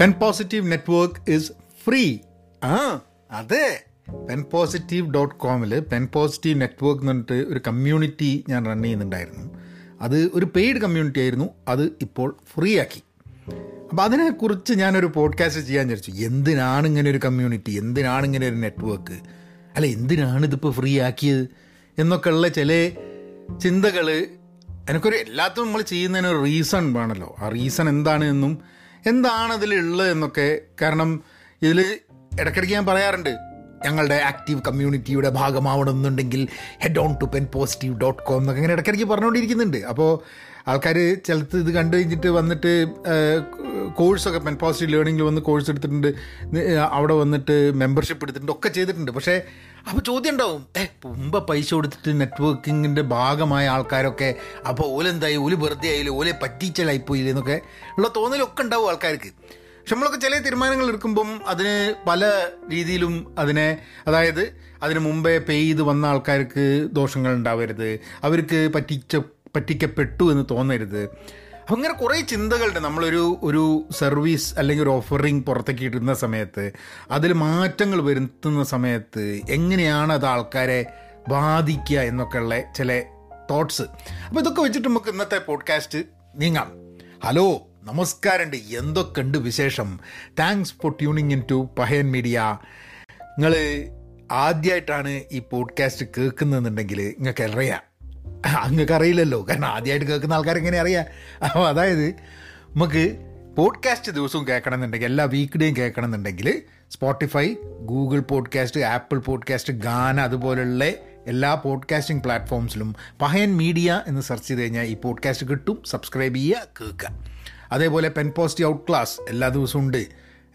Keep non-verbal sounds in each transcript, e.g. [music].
Pen positive network is free ആ അതെ. Pen positive dot കോമിൽ പെൻ പോസിറ്റീവ് നെറ്റ്വർക്ക് എന്ന് പറഞ്ഞിട്ട് ഒരു കമ്മ്യൂണിറ്റി ഞാൻ റൺ ചെയ്യുന്നുണ്ടായിരുന്നു. അത് ഒരു പെയ്ഡ് കമ്മ്യൂണിറ്റി ആയിരുന്നു. അത് ഇപ്പോൾ ഫ്രീ ആക്കി. അപ്പോൾ അതിനെക്കുറിച്ച് ഞാനൊരു പോഡ്കാസ്റ്റ് ചെയ്യാൻ വിചാരിച്ചു. എന്തിനാണ് ഇങ്ങനെ ഒരു കമ്മ്യൂണിറ്റി എന്തിനാണ് ഇങ്ങനെ ഒരു നെറ്റ്വർക്ക് അല്ല എന്തിനാണ് ഇതിപ്പോൾ ഫ്രീ ആക്കിയത്? എന്നൊക്കെ ഉള്ള ചില ചിന്തകൾ എനിക്കൊരു എല്ലാത്തും നമ്മൾ ചെയ്യുന്നതിന് ഒരു റീസൺ വേണമല്ലോ ആ റീസൺ എന്താണ് എന്നും എന്താണ് അതിലുള്ളത് എന്നൊക്കെ കാരണം ഇതിൽ ഇടയ്ക്കിടയ്ക്ക് ഞാൻ പറയാറുണ്ട്. ഞങ്ങളുടെ ആക്റ്റീവ് കമ്മ്യൂണിറ്റിയുടെ ഭാഗമാവണമെന്നുണ്ടെങ്കിൽ head on to pen positive dot com എന്നൊക്കെ ഇങ്ങനെ ഇടയ്ക്കിടയ്ക്ക് പറഞ്ഞുകൊണ്ടിരിക്കുന്നുണ്ട്. അപ്പോൾ ആൾക്കാർ ചിലത് ഇത് കണ്ടു കഴിഞ്ഞിട്ട് വന്നിട്ട് കോഴ്സൊക്കെ പെൻ പോസിറ്റീവ് ലേണിങ്ങിൽ വന്ന് കോഴ്സ് എടുത്തിട്ടുണ്ട് അവിടെ വന്നിട്ട് മെമ്പർഷിപ്പ് എടുത്തിട്ടുണ്ട് ഒക്കെ ചെയ്തിട്ടുണ്ട്. പക്ഷേ അപ്പോൾ ചോദ്യം ഉണ്ടാവും ഏ മുമ്പ് പൈസ കൊടുത്തിട്ട് നെറ്റ്വർക്കിങ്ങിന്റെ ഭാഗമായ ആൾക്കാരൊക്കെ അപ്പോൾ ഓലെന്തായി ഓൽ വെറുതെ ആയില്ലേ? ഓലെ പറ്റിച്ചലായിപ്പോയില്ലേ എന്നൊക്കെ ഉള്ള തോന്നലൊക്കെ ഉണ്ടാവും ആൾക്കാർക്ക്. പക്ഷെ നമ്മളൊക്കെ ചില തീരുമാനങ്ങൾ എടുക്കുമ്പം അതിന് പല രീതിയിലും അതിനെ അതായത് അതിന് മുമ്പേ പേ ചെയ്ത് വന്ന ആൾക്കാർക്ക് ദോഷങ്ങൾ ഉണ്ടാവരുത്. അവർക്ക് പറ്റിച്ച പറ്റിക്കപ്പെട്ടു എന്ന് തോന്നരുത്. അങ്ങനെ കുറേ ചിന്തകളുണ്ട്. നമ്മളൊരു ഒരു സർവീസ് അല്ലെങ്കിൽ ഒരു ഓഫറിങ് പുറത്തേക്ക് ഇടുന്ന സമയത്ത് അതിൽ മാറ്റങ്ങൾ വരുത്തുന്ന സമയത്ത് എങ്ങനെയാണ് അത് ആൾക്കാരെ ബാധിക്കുക എന്നൊക്കെയുള്ള ചില തോട്ട്സ് അപ്പോൾ ഇതൊക്കെ വെച്ചിട്ട് നമുക്ക് ഇന്നത്തെ പോഡ്കാസ്റ്റ് നീങ്ങാം. ഹലോ നമസ്കാരമുണ്ട് എന്തൊക്കെയുണ്ട് വിശേഷം? Thanks for tuning in to Pahayan media നിങ്ങൾ ആദ്യമായിട്ടാണ് ഈ പോഡ്കാസ്റ്റ് കേൾക്കുന്നതെന്നുണ്ടെങ്കിൽ നിങ്ങൾക്ക് അറിയാം. അങ്ങക്ക് അറിയില്ലല്ലോ. കാരണം ആദ്യമായിട്ട് കേൾക്കുന്ന ആൾക്കാർ എങ്ങനെ അറിയാം? അപ്പോൾ അതായത് നമുക്ക് പോഡ്കാസ്റ്റ് ദിവസവും കേൾക്കണമെന്നുണ്ടെങ്കിൽ എല്ലാ വീക്ക് ഡേയും കേൾക്കണമെന്നുണ്ടെങ്കിൽ Spotify Google podcast Apple podcast Gaana അതുപോലുള്ള എല്ലാ പോഡ്കാസ്റ്റിംഗ് പ്ലാറ്റ്ഫോംസിലും പഹയൻ മീഡിയ എന്ന് സെർച്ച് ചെയ്ത് കഴിഞ്ഞാൽ ഈ പോഡ്കാസ്റ്റ് കിട്ടും. സബ്സ്ക്രൈബ് ചെയ്യുക കേൾക്കുക. അതേപോലെ പെൻ പോസ്റ്റ് ഔട്ട് ക്ലാസ് എല്ലാ ദിവസവും ഉണ്ട്.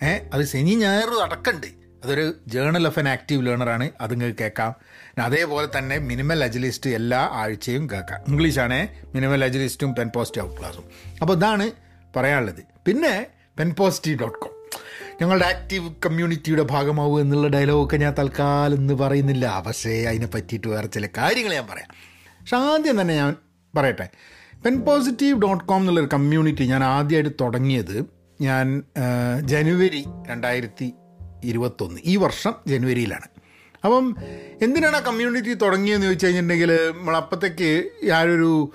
ഏഹ് അത് ശനി ഞായറും അടക്കമുണ്ട് അതൊരു ജേണൽ ഓഫ് എൻ ആക്റ്റീവ് ലേണറാണ് അത് നിങ്ങൾക്ക് കേൾക്കാം. അതേപോലെ തന്നെ മിനിമൽ അജലിസ്റ്റ് എല്ലാ ആഴ്ചയും കേൾക്കാം. ഇംഗ്ലീഷാണ് മിനിമൽ അജലിസ്റ്റും പെൻ പോസിറ്റീവ് ഔട്ട് ക്ലാസ്സും അപ്പോൾ ഇതാണ് പറയാനുള്ളത്. പിന്നെ പെൻ പോസിറ്റീവ് ഡോട്ട് കോം ഞങ്ങളുടെ ആക്റ്റീവ് കമ്മ്യൂണിറ്റിയുടെ ഭാഗമാവുക എന്നുള്ള ഡയലോഗൊക്കെ ഞാൻ തൽക്കാലം എന്ന് പറയുന്നില്ല. പക്ഷേ അതിനെ പറ്റിയിട്ട് വേറെ ചില കാര്യങ്ങൾ ഞാൻ പറയാം. പക്ഷെ ആദ്യം തന്നെ ഞാൻ പറയട്ടെ. പെൻ പോസിറ്റീവ് ഡോട്ട് കോം എന്നുള്ളൊരു കമ്മ്യൂണിറ്റി ഞാൻ ആദ്യമായിട്ട് തുടങ്ങിയത് ഞാൻ ജനുവരി രണ്ടായിരത്തി ഇരുപത്തൊന്ന്. ഈ വർഷം ജനുവരിയിലാണ്. അപ്പം എന്തിനാണ് ആ കമ്മ്യൂണിറ്റി തുടങ്ങിയതെന്ന് ചോദിച്ചു കഴിഞ്ഞിട്ടുണ്ടെങ്കിൽ നമ്മളപ്പത്തേക്ക് ഞാനൊരു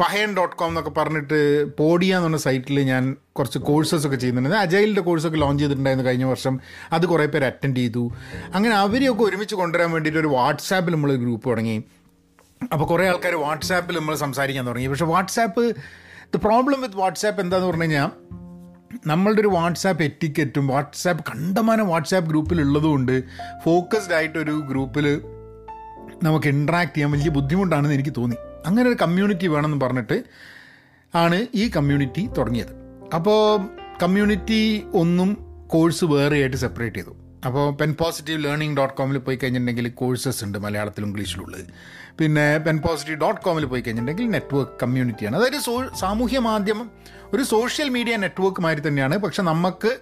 പഹയൻ ഡോട്ട് കോം എന്നൊക്കെ പറഞ്ഞിട്ട് പോഡിയ എന്ന് പറഞ്ഞ സൈറ്റിൽ ഞാൻ കുറച്ച് കോഴ്സസ് ഒക്കെ ചെയ്യുന്നുണ്ട്. അജൈലിന്റെ കോഴ്സൊക്കെ ലോഞ്ച് ചെയ്തിട്ടുണ്ടായിരുന്നു കഴിഞ്ഞ വർഷം. അത് കുറേ പേര് അറ്റൻഡ് ചെയ്തു. അങ്ങനെ അവരെയൊക്കെ ഒരുമിച്ച് കൊണ്ടുവരാൻ വേണ്ടിയിട്ട് ഒരു വാട്സാപ്പിൽ നമ്മൾ ഗ്രൂപ്പ് തുടങ്ങി. അപ്പോൾ കുറേ ആൾക്കാർ വാട്സാപ്പിൽ നമ്മൾ സംസാരിക്കാൻ തുടങ്ങി. പക്ഷേ WhatsApp the problem with WhatsApp എന്താന്ന് പറഞ്ഞു കഴിഞ്ഞാൽ നമ്മളുടെ ഒരു വാട്സാപ്പ് എറ്റിക്കറ്റും വാട്സാപ്പ് കണ്ടമാനം വാട്സാപ്പ് ഗ്രൂപ്പിലുള്ളതുകൊണ്ട് ഫോക്കസ്ഡ് ആയിട്ടൊരു ഗ്രൂപ്പിൽ നമുക്ക് ഇൻട്രാക്ട് ചെയ്യാൻ വലിയ ബുദ്ധിമുട്ടാണെന്ന് എനിക്ക് തോന്നി. അങ്ങനെ ഒരു കമ്മ്യൂണിറ്റി വേണമെന്ന് പറഞ്ഞിട്ട് ആണ് ഈ കമ്മ്യൂണിറ്റി തുടങ്ങിയത്. അപ്പോൾ കമ്മ്യൂണിറ്റി ഒന്നും കോഴ്സ് വേറെയായിട്ട് സെപ്പറേറ്റ് ചെയ്തു. അപ്പോൾ പെൻ പോസിറ്റീവ് ലേണിംഗ് ഡോട്ട് കോമിൽ പോയി കഴിഞ്ഞിട്ടുണ്ടെങ്കിൽ കോഴ്സസ് ഉണ്ട് മലയാളത്തിലും ഇംഗ്ലീഷിലുള്ളത് പിന്നെ പെൻ പോസിറ്റീവ് ഡോട്ട് കോമിൽ പോയി കഴിഞ്ഞിട്ടുണ്ടെങ്കിൽ നെറ്റ്വർക്ക് കമ്മ്യൂണിറ്റിയാണ് അതായത് സോ സാമൂഹ്യ മാധ്യമം ഒരു സോഷ്യൽ മീഡിയ നെറ്റ്വർക്ക് മാതിരി തന്നെയാണ്. പക്ഷെ നമുക്ക്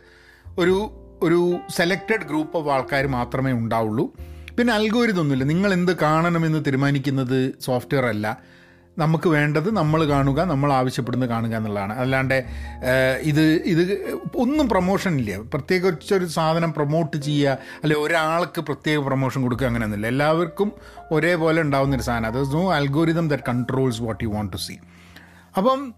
ഒരു ഒരു സെലക്റ്റഡ് ഗ്രൂപ്പ് ഓഫ് ആൾക്കാർ മാത്രമേ ഉണ്ടാവുള്ളൂ. പിന്നെ അൽഗോരിതൊന്നുമില്ല നിങ്ങൾ എന്ത് കാണണമെന്ന് തീരുമാനിക്കുന്നത് സോഫ്റ്റ്വെയർ അല്ല. നമുക്ക് വേണ്ടത് നമ്മൾ കാണുക നമ്മൾ ആവശ്യപ്പെടുന്നത് കാണുക എന്നുള്ളതാണ്. അല്ലാണ്ട് ഇത് ഇത് ഒന്നും പ്രൊമോഷൻ ഇല്ല. പ്രത്യേകിച്ച് ഒരു സാധനം പ്രൊമോട്ട് ചെയ്യുക അല്ലെ ഒരാൾക്ക് പ്രത്യേക പ്രൊമോഷൻ കൊടുക്കുക അങ്ങനെയൊന്നുമില്ല. എല്ലാവർക്കും ഒരേപോലെ ഉണ്ടാവുന്നൊരു സാധനം. അത് no algorithm that controls what you want to see അപ്പം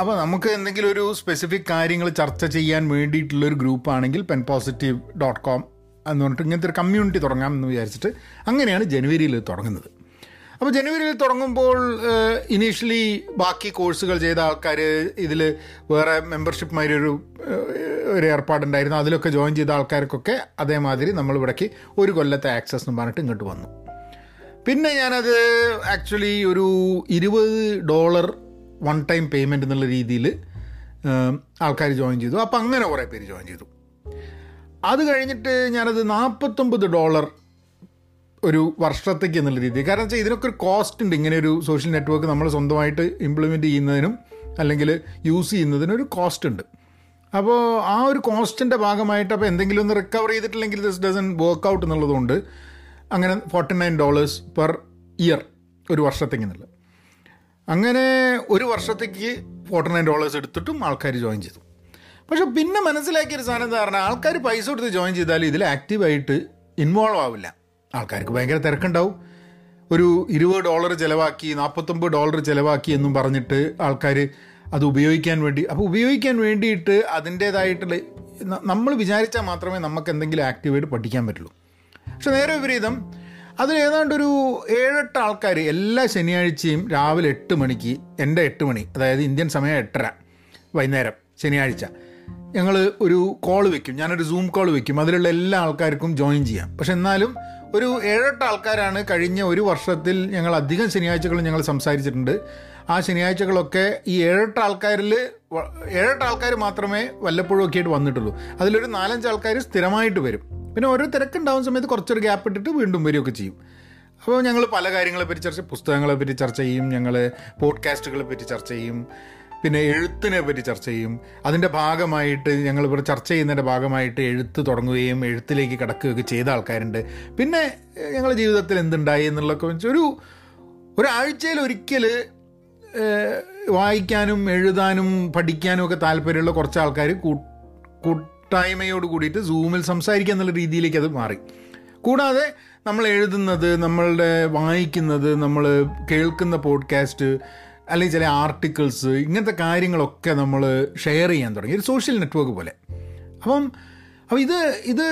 അപ്പോൾ നമുക്ക് എന്തെങ്കിലും ഒരു സ്പെസിഫിക് കാര്യങ്ങൾ ചർച്ച ചെയ്യാൻ വേണ്ടിയിട്ടുള്ളൊരു ഗ്രൂപ്പാണെങ്കിൽ പെൻ പോസിറ്റീവ് ഡോട്ട് കോം എന്ന് പറഞ്ഞിട്ട് ഇങ്ങനത്തെ ഒരു കമ്മ്യൂണിറ്റി തുടങ്ങാം എന്ന് വിചാരിച്ചിട്ട് അങ്ങനെയാണ് ജനുവരിയിൽ തുടങ്ങുന്നത്. അപ്പോൾ ജനുവരിയിൽ തുടങ്ങുമ്പോൾ ഇനീഷ്യലി ബാക്കി കോഴ്സുകൾ ചെയ്ത ആൾക്കാർ ഇതിൽ വേറെ മെമ്പർഷിപ്പ് മാതിരി ഒരു ഒരു ഏർപ്പാടുണ്ടായിരുന്നു. അതിലൊക്കെ ജോയിൻ ചെയ്ത ആൾക്കാർക്കൊക്കെ അതേമാതിരി നമ്മൾ ഇവിടേക്ക് ഒരു കൊല്ലത്തെ ആക്സസ് എന്ന് പറഞ്ഞിട്ട് ഇങ്ങോട്ട് വന്നു. പിന്നെ ഞാനത് ആക്ച്വലി ഒരു ഇരുപത് ഡോളർ വൺ ടൈം പേയ്മെന്റ് എന്നുള്ള രീതിയിൽ ആൾക്കാർ ജോയിൻ ചെയ്തു. അപ്പോൾ അങ്ങനെ കുറേ പേര് ജോയിൻ ചെയ്തു. അത് കഴിഞ്ഞിട്ട് ഞാനത് നാൽപ്പത്തൊമ്പത് ഡോളർ ഒരു വർഷത്തേക്ക് എന്നുള്ള രീതി കാരണം വെച്ചാൽ ഇതിനൊക്കെ ഒരു കോസ്റ്റ് ഉണ്ട്. ഇങ്ങനെ ഒരു സോഷ്യൽ നെറ്റ്വർക്ക് നമ്മൾ സ്വന്തമായിട്ട് ഇംപ്ലിമെന്റ് ചെയ്യുന്നതിനും അല്ലെങ്കിൽ യൂസ് ചെയ്യുന്നതിനും ഒരു കോസ്റ്റ് ഉണ്ട്. അപ്പോൾ ആ ഒരു കോസ്റ്റിന്റെ ഭാഗമായിട്ട് അപ്പോൾ എന്തെങ്കിലും ഒന്ന് റിക്കവർ ചെയ്തിട്ടില്ലെങ്കിൽ ദിസ് ഡസൻ വർക്ക് ഔട്ട് എന്നുള്ളതുകൊണ്ട് അങ്ങനെ forty nine dollars per year ഒരു വർഷത്തേക്ക് എന്നുള്ളത്. അങ്ങനെ ഒരു വർഷത്തേക്ക് ഫോർട്ടി നയൻ ഡോളേഴ്സ് എടുത്തിട്ടും ആൾക്കാർ ജോയിൻ ചെയ്തു. പക്ഷെ പിന്നെ മനസ്സിലാക്കിയൊരു സാധനം എന്താ പറഞ്ഞാൽ ആൾക്കാർ പൈസ കൊടുത്ത് ജോയിൻ ചെയ്താൽ ഇതിൽ ആക്റ്റീവായിട്ട് ഇൻവോൾവ് ആവില്ല. ആൾക്കാർക്ക് ഭയങ്കര തിരക്കുണ്ടാവും. ഒരു ഇരുപത് ഡോളർ ചിലവാക്കി നാൽപ്പത്തൊമ്പത് ഡോളർ ചിലവാക്കി എന്നും പറഞ്ഞിട്ട് ആൾക്കാർ അത് ഉപയോഗിക്കാൻ വേണ്ടി അപ്പോൾ ഉപയോഗിക്കാൻ വേണ്ടിയിട്ട് അതിന്റേതായിട്ടുള്ള നമ്മൾ വിചാരിച്ചാൽ മാത്രമേ നമുക്ക് എന്തെങ്കിലും ആക്റ്റീവായിട്ട് പഠിക്കാൻ പറ്റുള്ളൂ. പക്ഷെ നേരെ വിപരീതം അതിൽ ഏതാണ്ട് ഒരു ഏഴെട്ട് ആൾക്കാർ എല്ലാ ശനിയാഴ്ചയും രാവിലെ എട്ട് മണിക്ക് എന്റെ എട്ട് മണി അതായത് ഇന്ത്യൻ സമയം എട്ടര വൈകുന്നേരം ശനിയാഴ്ച ഞങ്ങൾ ഒരു കോൾ വെക്കും. ഞാനൊരു സൂം കോൾ വെക്കും. അതിലുള്ള എല്ലാ ആൾക്കാർക്കും ജോയിൻ ചെയ്യാം. പക്ഷെ എന്നാലും ഒരു ഏഴെട്ട് ആൾക്കാരാണ് കഴിഞ്ഞ ഒരു വർഷത്തിൽ ഞങ്ങൾ അധികം ശനിയാഴ്ചകൾ ഞങ്ങൾ സംസാരിച്ചിട്ടുണ്ട്. ആ ശനിയാഴ്ചകളൊക്കെ ഈ ഏഴെട്ട് ആൾക്കാരിൽ ഏഴെട്ട് ആൾക്കാർ മാത്രമേ വല്ലപ്പോഴും ഒക്കെ ആയിട്ട് വന്നിട്ടുള്ളൂ. അതിലൊരു നാലഞ്ച് ആൾക്കാർ സ്ഥിരമായിട്ട് വരും. പിന്നെ ഓരോ തിരക്കുണ്ടാവുന്ന സമയത്ത് കുറച്ചൊരു ഗ്യാപ്പ് ഇട്ടിട്ട് വീണ്ടും വരികയൊക്കെ ചെയ്യും. അപ്പോൾ ഞങ്ങൾ പല കാര്യങ്ങളെപ്പറ്റി ചർച്ച പുസ്തകങ്ങളെപ്പറ്റി ചർച്ച ചെയ്യും. ഞങ്ങൾ പോഡ്കാസ്റ്റുകളെ ചർച്ച ചെയ്യും. പിന്നെ എഴുത്തിനെ പറ്റി ചർച്ച ചെയ്യും. അതിന്റെ ഭാഗമായിട്ട് ഞങ്ങൾ ഇവിടെ ചർച്ച ചെയ്യുന്നതിന്റെ ഭാഗമായിട്ട് എഴുത്ത് തുടങ്ങുകയും എഴുത്തിലേക്ക് കിടക്കുകയൊക്കെ ചെയ്ത ആൾക്കാരുണ്ട്. പിന്നെ ഞങ്ങളുടെ ജീവിതത്തിൽ എന്തുണ്ടായി എന്നുള്ളതൊക്കെ വെച്ചാൽ ഒരു ഒരാഴ്ചയിൽ ഒരിക്കൽ വായിക്കാനും എഴുതാനും പഠിക്കാനും ഒക്കെ താല്പര്യമുള്ള കുറച്ച് ആൾക്കാർ കൂട്ടായ്മയോട് കൂടിയിട്ട് സൂമിൽ സംസാരിക്കുക എന്നുള്ള രീതിയിലേക്ക് അത് മാറി. കൂടാതെ നമ്മൾ എഴുതുന്നത് നമ്മളുടെ വായിക്കുന്നത് നമ്മൾ കേൾക്കുന്ന പോഡ്കാസ്റ്റ് അല്ലെങ്കിൽ ചില ആർട്ടിക്കിൾസ് ഇങ്ങനത്തെ കാര്യങ്ങളൊക്കെ നമ്മൾ ഷെയർ ചെയ്യാൻ തുടങ്ങി. ഒരു സോഷ്യൽ നെറ്റ്വർക്ക് പോലെ. അപ്പം അപ്പം ഇത് ഇത്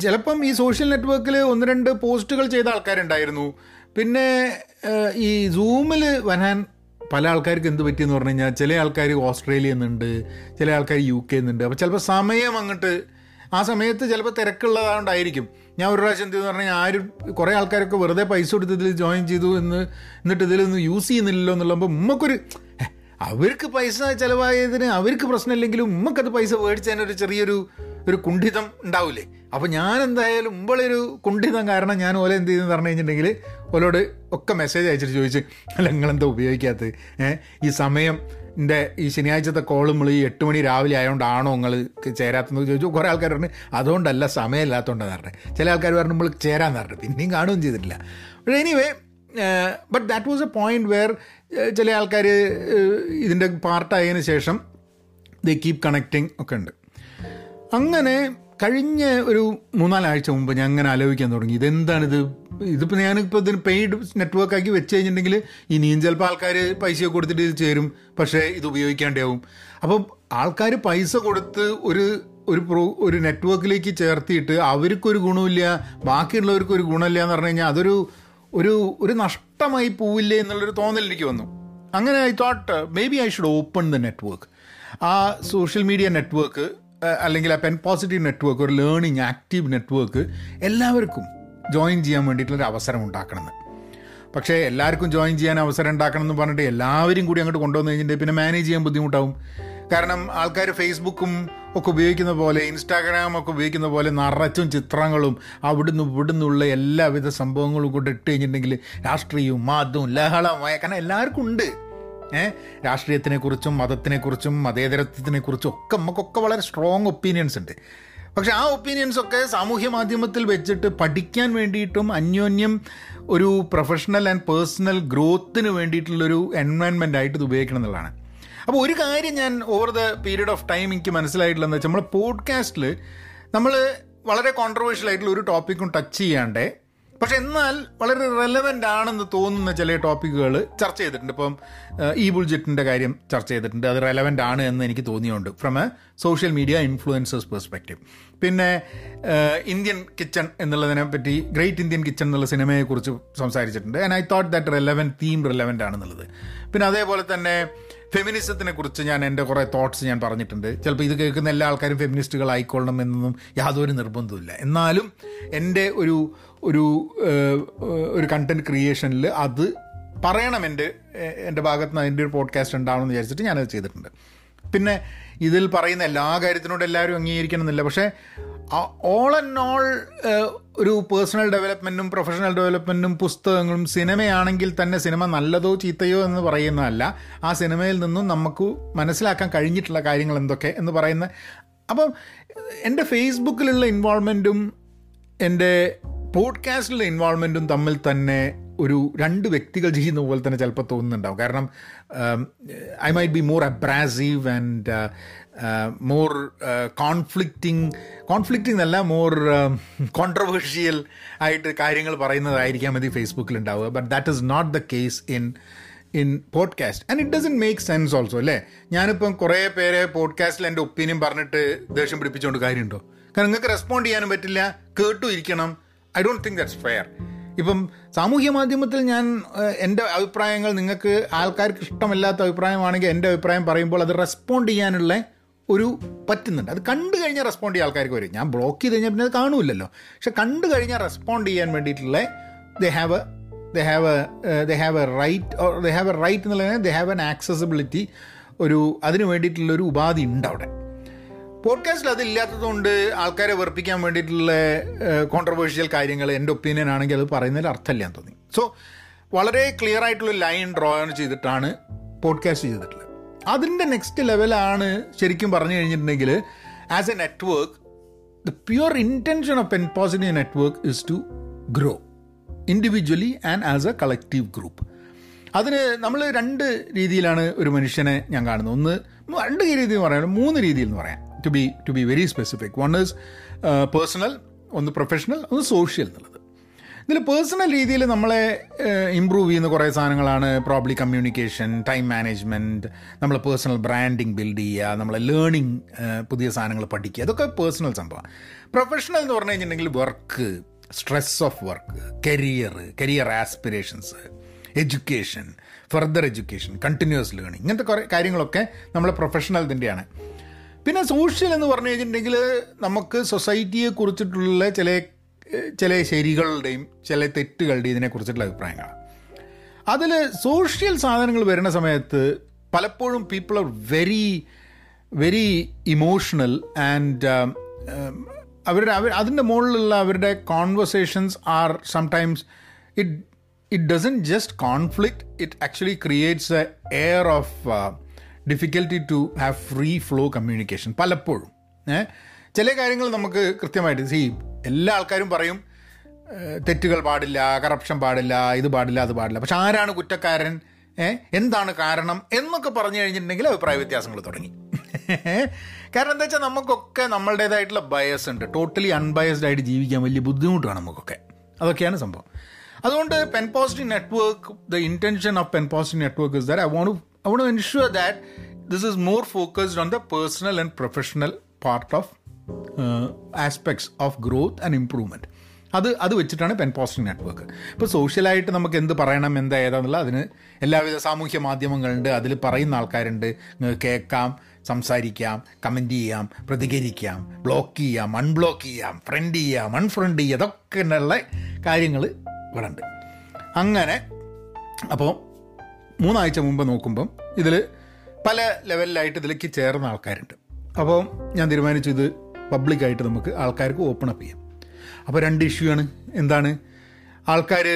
ചിലപ്പം ഈ സോഷ്യൽ നെറ്റ്വർക്കിൽ ഒന്ന് രണ്ട് പോസ്റ്റുകൾ ചെയ്ത ആൾക്കാരുണ്ടായിരുന്നു. പിന്നെ ഈ സൂമിൽ വരാൻ പല ആൾക്കാർക്ക് എന്ത് പറ്റിയെന്ന് പറഞ്ഞു കഴിഞ്ഞാൽ ചില ആൾക്കാർ ഓസ്ട്രേലിയ നിന്നുണ്ട് ചില ആൾക്കാർ യു കെ നിന്നുണ്ട് അപ്പോൾ ചിലപ്പോൾ സമയം അങ്ങോട്ട് ആ സമയത്ത് ചിലപ്പോൾ തിരക്കുള്ളതുകൊണ്ടായിരിക്കും ഞാൻ ഒരു പ്രാവശ്യം എന്തെന്ന് പറഞ്ഞാൽ ആരും കുറേ ആൾക്കാരൊക്കെ വെറുതെ പൈസ കൊടുത്ത് ഇതിൽ ജോയിൻ ചെയ്തു എന്ന് എന്നിട്ട് ഇതിലൊന്നും യൂസ് ചെയ്യുന്നില്ലല്ലോ എന്നുള്ളപ്പോൾ ഉമ്മക്കൊരു അവർക്ക് പൈസ ചിലവായതിന് അവർക്ക് പ്രശ്നമില്ലെങ്കിലും ഉമ്മക്കത് പൈസ മേടിച്ചതിനൊരു ചെറിയൊരു ഒരു കുണ്ഠിതം ഉണ്ടാവില്ലേ അപ്പോൾ ഞാൻ എന്തായാലും മുമ്പളൊരു കുണ്ഠിതം കാരണം ഞാൻ ഓലെ എന്ത് ചെയ്തെന്ന് പറഞ്ഞു കഴിഞ്ഞിട്ടുണ്ടെങ്കിൽ ഓലോട് ഒക്കെ മെസ്സേജ് അയച്ചിട്ട് ചോദിച്ച് അല്ല നിങ്ങളെന്താ ഉപയോഗിക്കാത്തത്? ഈ സമയം എന്റെ ഈ ശനിയാഴ്ചത്തെ കോൾ നമ്മൾ ഈ എട്ട് മണി രാവിലെ ആയതുകൊണ്ടാണോ നിങ്ങൾ ചേരാത്തെന്ന് ചോദിച്ചു. കുറേ ആൾക്കാർ പറഞ്ഞു അതുകൊണ്ടല്ല സമയമില്ലാത്തതുകൊണ്ടാണ് പറഞ്ഞത് ചില ആൾക്കാർ പറഞ്ഞു നമ്മൾ ചേരാന്ന് പറഞ്ഞു. പിന്നെയും കാണുകയും ചെയ്തിട്ടില്ല. പക്ഷേ anyway but that was a point where ചില ആൾക്കാർ ഇതിന്റെ പാർട്ടായതിനു ശേഷം ദ കീപ് കണക്റ്റിംഗ് ഒക്കെ ഉണ്ട്. അങ്ങനെ കഴിഞ്ഞ ഒരു മൂന്നാലാഴ്ച മുമ്പ് ഞാൻ അങ്ങനെ ആലോചിക്കാൻ തുടങ്ങി. ഇതെന്താണിത്? ഇതിപ്പോൾ ഞാനിപ്പോൾ ഇതിന് പെയ്ഡ് നെറ്റ്വർക്ക് ആക്കി വെച്ച് കഴിഞ്ഞിട്ടുണ്ടെങ്കിൽ ഇനിയും ചിലപ്പോൾ ആൾക്കാർ പൈസയൊക്കെ കൊടുത്തിട്ട് ഇത് ചേരും. പക്ഷേ ഇത് ഉപയോഗിക്കാണ്ടാവും. അപ്പം ആൾക്കാർ പൈസ കൊടുത്ത് ഒരു ഒരു പ്രോ ഒരു നെറ്റ്വർക്കിലേക്ക് ചേർത്തിയിട്ട് അവർക്കൊരു ഗുണമില്ല ബാക്കിയുള്ളവർക്ക് ഒരു ഗുണമില്ല എന്ന് പറഞ്ഞു കഴിഞ്ഞാൽ അതൊരു ഒരു ഒരു നഷ്ടമായി പോവില്ലേ എന്നുള്ളൊരു തോന്നൽ എനിക്ക് വന്നു. അങ്ങനെ I thought maybe I should open the network ആ സോഷ്യൽ മീഡിയ നെറ്റ്വർക്ക് അല്ലെങ്കിൽ ആ പെൻ പോസിറ്റീവ് നെറ്റ്വർക്ക് ഒരു ലേണിംഗ് ആക്റ്റീവ് നെറ്റ്വർക്ക് എല്ലാവർക്കും ജോയിൻ ചെയ്യാൻ വേണ്ടിയിട്ടുള്ളൊരു അവസരം ഉണ്ടാക്കണമെന്ന്. പക്ഷേ എല്ലാവർക്കും ജോയിൻ ചെയ്യാൻ അവസരം ഉണ്ടാക്കണം എന്ന് പറഞ്ഞിട്ട് എല്ലാവരും കൂടി അങ്ങോട്ട് കൊണ്ടുവന്ന് കഴിഞ്ഞിട്ട് പിന്നെ മാനേജ് ചെയ്യാൻ ബുദ്ധിമുട്ടാവും. കാരണം ആൾക്കാർ ഫേസ്ബുക്കും ഒക്കെ ഉപയോഗിക്കുന്ന പോലെ ഇൻസ്റ്റാഗ്രാം ഒക്കെ ഉപയോഗിക്കുന്ന പോലെ നിറച്ചും ചിത്രങ്ങളും അവിടുന്ന് ഇവിടുന്നുള്ള എല്ലാവിധ സംഭവങ്ങളും കൂടെ ഇട്ട് കഴിഞ്ഞിട്ടുണ്ടെങ്കിൽ രാഷ്ട്രീയവും മതവും ലഹളമായ കാരണം എല്ലാവർക്കും ഉണ്ട്. ഏഹ് രാഷ്ട്രീയത്തിനെക്കുറിച്ചും മതത്തിനെക്കുറിച്ചും മതേതരത്വത്തിനെക്കുറിച്ചും ഒക്കെ നമുക്കൊക്കെ വളരെ സ്ട്രോങ് ഒപ്പീനിയൻസ് ഉണ്ട്. പക്ഷെ ആ ഒപ്പീനിയൻസ് ഒക്കെ സാമൂഹ്യ മാധ്യമത്തിൽ വെച്ചിട്ട് പഠിക്കാൻ വേണ്ടിയിട്ടും അന്യോന്യം ഒരു പ്രൊഫഷണൽ ആൻഡ് പേഴ്സണൽ ഗ്രോത്തിന് വേണ്ടിയിട്ടുള്ളൊരു എൻവയൺമെന്റ് ആയിട്ട് ഇത് ഉപയോഗിക്കണം എന്നുള്ളതാണ്. അപ്പോൾ ഒരു കാര്യം ഞാൻ over the period of time എനിക്ക് മനസ്സിലായിട്ടുള്ളതെന്ന് വെച്ചാൽ നമ്മൾ പോഡ്കാസ്റ്റിൽ നമ്മൾ വളരെ കോൺട്രവേഴ്ഷ്യൽ ആയിട്ടുള്ള ഒരു ടോപ്പിക്കും ടച്ച് ചെയ്യാണ്ടേ പക്ഷെ എന്നാൽ വളരെ റെലവെന്റ് ആണെന്ന് തോന്നുന്ന ചില ടോപ്പിക്കുകൾ ചർച്ച ചെയ്തിട്ടുണ്ട്. ഇപ്പം ഈ ബുൾജെറ്റിന്റെ കാര്യം ചർച്ച ചെയ്തിട്ടുണ്ട്. അത് റെലവെന്റ് ആണ് എന്ന് എനിക്ക് തോന്നിയുണ്ട് from a social media influencers perspective പിന്നെ ഇന്ത്യൻ കിച്ചൺ എന്നുള്ളതിനെ പറ്റി ഗ്രേറ്റ് ഇന്ത്യൻ കിച്ചൺ എന്നുള്ള സിനിമയെക്കുറിച്ച് സംസാരിച്ചിട്ടുണ്ട്. And I thought that relevant theme relevant ആണെന്നുള്ളത്. പിന്നെ അതേപോലെ തന്നെ ഫെമിനിസത്തിനെ കുറിച്ച് ഞാൻ എന്റെ കുറേ തോട്ട്സ് ഞാൻ പറഞ്ഞിട്ടുണ്ട്. ചിലപ്പോൾ ഇത് കേൾക്കുന്ന എല്ലാ ആൾക്കാരും ഫെമിനിസ്റ്റുകൾ ആയിക്കൊള്ളണം എന്നൊന്നും യാതൊരു നിർബന്ധമില്ല എന്നാലും എന്റെ ഒരു ഒരു ഒരു കണ്ടന്റ് ക്രിയേഷനിൽ അത് പറയണം എന്റെ എന്റെ ഭാഗത്ത് നിന്ന് അതിന്റെ ഒരു പോഡ്കാസ്റ്റ് ഉണ്ടാവണമെന്ന് വിചാരിച്ചിട്ട് ഞാനത് ചെയ്തിട്ടുണ്ട്. പിന്നെ ഇതിൽ പറയുന്ന എല്ലാ കാര്യത്തിനോടും എല്ലാവരും അംഗീകരിക്കണം എന്നില്ല പക്ഷേ ഓൾ ആൻഡ് ഓൾ ഒരു പേഴ്സണൽ ഡെവലപ്മെന്റും പ്രൊഫഷണൽ ഡെവലപ്മെന്റും പുസ്തകങ്ങളും സിനിമയാണെങ്കിൽ തന്നെ സിനിമ നല്ലതോ ചീത്തയോ എന്ന് പറയുന്നതല്ല. ആ സിനിമയിൽ നിന്നും നമുക്ക് മനസ്സിലാക്കാൻ കഴിഞ്ഞിട്ടുള്ള കാര്യങ്ങൾ എന്തൊക്കെ എന്ന് പറയുന്ന അപ്പം എന്റെ ഫേസ്ബുക്കിലുള്ള ഇൻവോൾവ്മെന്റും എന്റെ പോഡ്കാസ്റ്റിലെ ഇൻവോൾവ്മെന്റും തമ്മിൽ തന്നെ ഒരു രണ്ട് വ്യക്തികൾ ചെയ്യുന്ന പോലെ തന്നെ ചിലപ്പോൾ തോന്നുന്നുണ്ടാവും. കാരണം I might be more abrasive and more conflicting conflicting എന്നല്ല മോർ കോൺട്രവേഴ്ഷ്യൽ [laughs] ആയിട്ട് കാര്യങ്ങൾ പറയുന്നതായിരിക്കാം മതി ഫേസ്ബുക്കിൽ ഉണ്ടാവുക. But that is not the case in in podcast and it doesn't make sense also അല്ലേ? ഞാനിപ്പം കുറേ പേരെ പോഡ്കാസ്റ്റിൽ എന്റെ ഒപ്പീനിയൻ പറഞ്ഞിട്ട് ദേഷ്യം പിടിപ്പിച്ചുകൊണ്ട് കാര്യമുണ്ടോ? കാരണം നിങ്ങൾക്ക് റെസ്പോണ്ട് ചെയ്യാനും പറ്റില്ല. കേട്ടു ഇരിക്കണം. I don't think that's fair ഇപ്പം സാമൂഹ്യ മാധ്യമത്തിൽ ഞാൻ എന്റെ അഭിപ്രായങ്ങൾ നിങ്ങൾക്ക് ആൾക്കാർക്ക് ഇഷ്ടമല്ലാത്ത അഭിപ്രായമാണെങ്കിൽ എന്റെ അഭിപ്രായം പറയുമ്പോൾ അത് റെസ്പോണ്ട് ചെയ്യാനുള്ള ഒരു പറ്റുന്നുണ്ട്. അത് കണ്ടു കഴിഞ്ഞാൽ റെസ്പോണ്ട് ചെയ്യാൻ ആൾക്കാർക്ക് വരും. ഞാൻ ബ്ലോക്ക് ചെയ്ത് കഴിഞ്ഞാൽ പിന്നെ അത് കാണൂലല്ലോ പക്ഷെ കണ്ടു കഴിഞ്ഞാൽ റെസ്പോണ്ട് ചെയ്യാൻ വേണ്ടിയിട്ടുള്ള they have they have they have a right or they have a right എന്നുള്ളത് ദേ ഹാവ് എൻ ആക്സസിബിലിറ്റി ഒരു അതിന് വേണ്ടിയിട്ടുള്ളൊരു ഉപാധി ഉണ്ട് അവിടെ. പോഡ്കാസ്റ്റിൽ അതില്ലാത്തതുകൊണ്ട് ആൾക്കാരെ വെറുപ്പിക്കാൻ വേണ്ടിയിട്ടുള്ള കോൺട്രവേഴ്ഷ്യൽ കാര്യങ്ങൾ എന്റെ ഒപ്പീനിയൻ ആണെങ്കിൽ അത് പറയുന്നതിൽ അർത്ഥമില്ല എന്ന് തോന്നി. സോ വളരെ ക്ലിയർ ആയിട്ടുള്ള ലൈൻ ഡ്രോ ചെയ്തിട്ടാണ് പോഡ്കാസ്റ്റ് ചെയ്തിട്ടുള്ളത്. അതിന്റെ നെക്സ്റ്റ് ലെവലാണ് ശരിക്കും പറഞ്ഞു കഴിഞ്ഞിട്ടുണ്ടെങ്കിൽ as a network the pure intention of എൻപോസിറ്റി positive network is to grow individually and as a collective group അതിന് നമ്മൾ രണ്ട് രീതിയിലാണ് ഒരു മനുഷ്യനെ ഞാൻ കാണുന്നത്. ഒന്ന് രണ്ട് രീതി എന്ന് പറയാം മൂന്ന് രീതിയിൽ എന്ന് പറയാം. To be to be very specific one is personal ഒന്ന് പ്രൊഫഷണൽ ഒന്ന് സോഷ്യൽ എന്നുള്ളത്. ഇതിൽ പേഴ്സണൽ രീതിയിൽ നമ്മളെ ഇമ്പ്രൂവ് ചെയ്യുന്ന കുറേ സാധനങ്ങളാണ് പ്രോബ്ലി കമ്മ്യൂണിക്കേഷൻ ടൈം മാനേജ്മെന്റ് നമ്മൾ പേഴ്സണൽ ബ്രാൻഡിങ് ബിൽഡ് ചെയ്യുക നമ്മളെ ലേണിംഗ് പുതിയ സാധനങ്ങൾ പഠിക്കുക. അതൊക്കെ പേഴ്സണൽ സംഭവം പ്രൊഫഷണൽ എന്ന് പറഞ്ഞു കഴിഞ്ഞിട്ടുണ്ടെങ്കിൽ work stress of work career career aspirations education further education continuous learning ഇങ്ങനത്തെ കുറേ കാര്യങ്ങളൊക്കെ നമ്മളെ പ്രൊഫഷണൽ തന്നെയാണ് പിന്നെ സോഷ്യൽ എന്ന് പറഞ്ഞു കഴിഞ്ഞിട്ടുണ്ടെങ്കിൽ നമുക്ക് സൊസൈറ്റിയെ കുറിച്ചിട്ടുള്ള ചില ചില ശരികളുടെയും ചില തെറ്റുകളുടെയും ഇതിനെക്കുറിച്ചിട്ടുള്ള അഭിപ്രായങ്ങളാണ്. അതിൽ സോഷ്യൽ സാധനങ്ങൾ വരുന്ന സമയത്ത് പലപ്പോഴും people are very very emotional and അവരുടെ അവർ അതിന്റെ മുകളിലുള്ള അവരുടെ conversations are sometimes it it doesn't just conflict it actually creates a air of difficulty to have free flow communication പലപ്പോഴും. ചില കാര്യങ്ങൾ നമുക്ക് കൃത്യമായിട്ട് സി എല്ലാ ആൾക്കാരും പറയും തെറ്റുകൾ പാടില്ല കറപ്ഷൻ പാടില്ല ഇത് പാടില്ല അത് പാടില്ല. പക്ഷെ ആരാണ് കുറ്റക്കാരൻ? എന്താണ് കാരണം? എന്നൊക്കെ പറഞ്ഞു കഴിഞ്ഞിട്ടുണ്ടെങ്കിൽ അഭിപ്രായ വ്യത്യാസങ്ങൾ തുടങ്ങി. കാരണം എന്താ വെച്ചാൽ നമുക്കൊക്കെ നമ്മളുടേതായിട്ടുള്ള ബയസ് ഉണ്ട്. ടോട്ടലി അൺബയസ്ഡ് ആയിട്ട് ജീവിക്കാൻ വലിയ ബുദ്ധിമുട്ടാണ് നമുക്കൊക്കെ. അതൊക്കെയാണ് സംഭവം. അതുകൊണ്ട് Pen Positive network the intention of Pen Positive network is there I want I want ensure that this is more focused on the personal and professional part of aspects of growth and improvement അത് അത് വെച്ചിട്ടാണ് pen posting network ഇപ്പോൾ സോഷ്യലായിട്ട് നമുക്ക് എന്ത് പറയണം എന്താ ഏതാന്നുള്ള അതിന് എല്ലാവിധ സാമൂഹ്യ മാധ്യമങ്ങളുണ്ട്. അതിൽ പറയുന്ന ആൾക്കാരുണ്ട്. കേൾക്കാം സംസാരിക്കാം കമന്റ് ചെയ്യാം പ്രതികരിക്കാം ബ്ലോക്ക് ചെയ്യാം അൺബ്ലോക്ക് ചെയ്യാം ഫ്രണ്ട് ചെയ്യാം അൺഫ്രണ്ട് ചെയ്യാം അതൊക്കെ ഉള്ള കാര്യങ്ങൾ ഇവിടെ ഉണ്ട് അങ്ങനെ അപ്പോൾ മൂന്നാഴ്ച മുമ്പ് നോക്കുമ്പം ഇതിൽ പല ലെവലിലായിട്ട് ഇതിലേക്ക് ചേർന്ന ആൾക്കാരുണ്ട്. അപ്പോൾ ഞാൻ തീരുമാനിച്ചു ഇത് പബ്ലിക്കായിട്ട് നമുക്ക് ആൾക്കാർക്ക് ഓപ്പൺ അപ്പ് ചെയ്യാം. അപ്പോൾ രണ്ട് ഇഷ്യൂ ആണ്. എന്താണ്? ആൾക്കാർ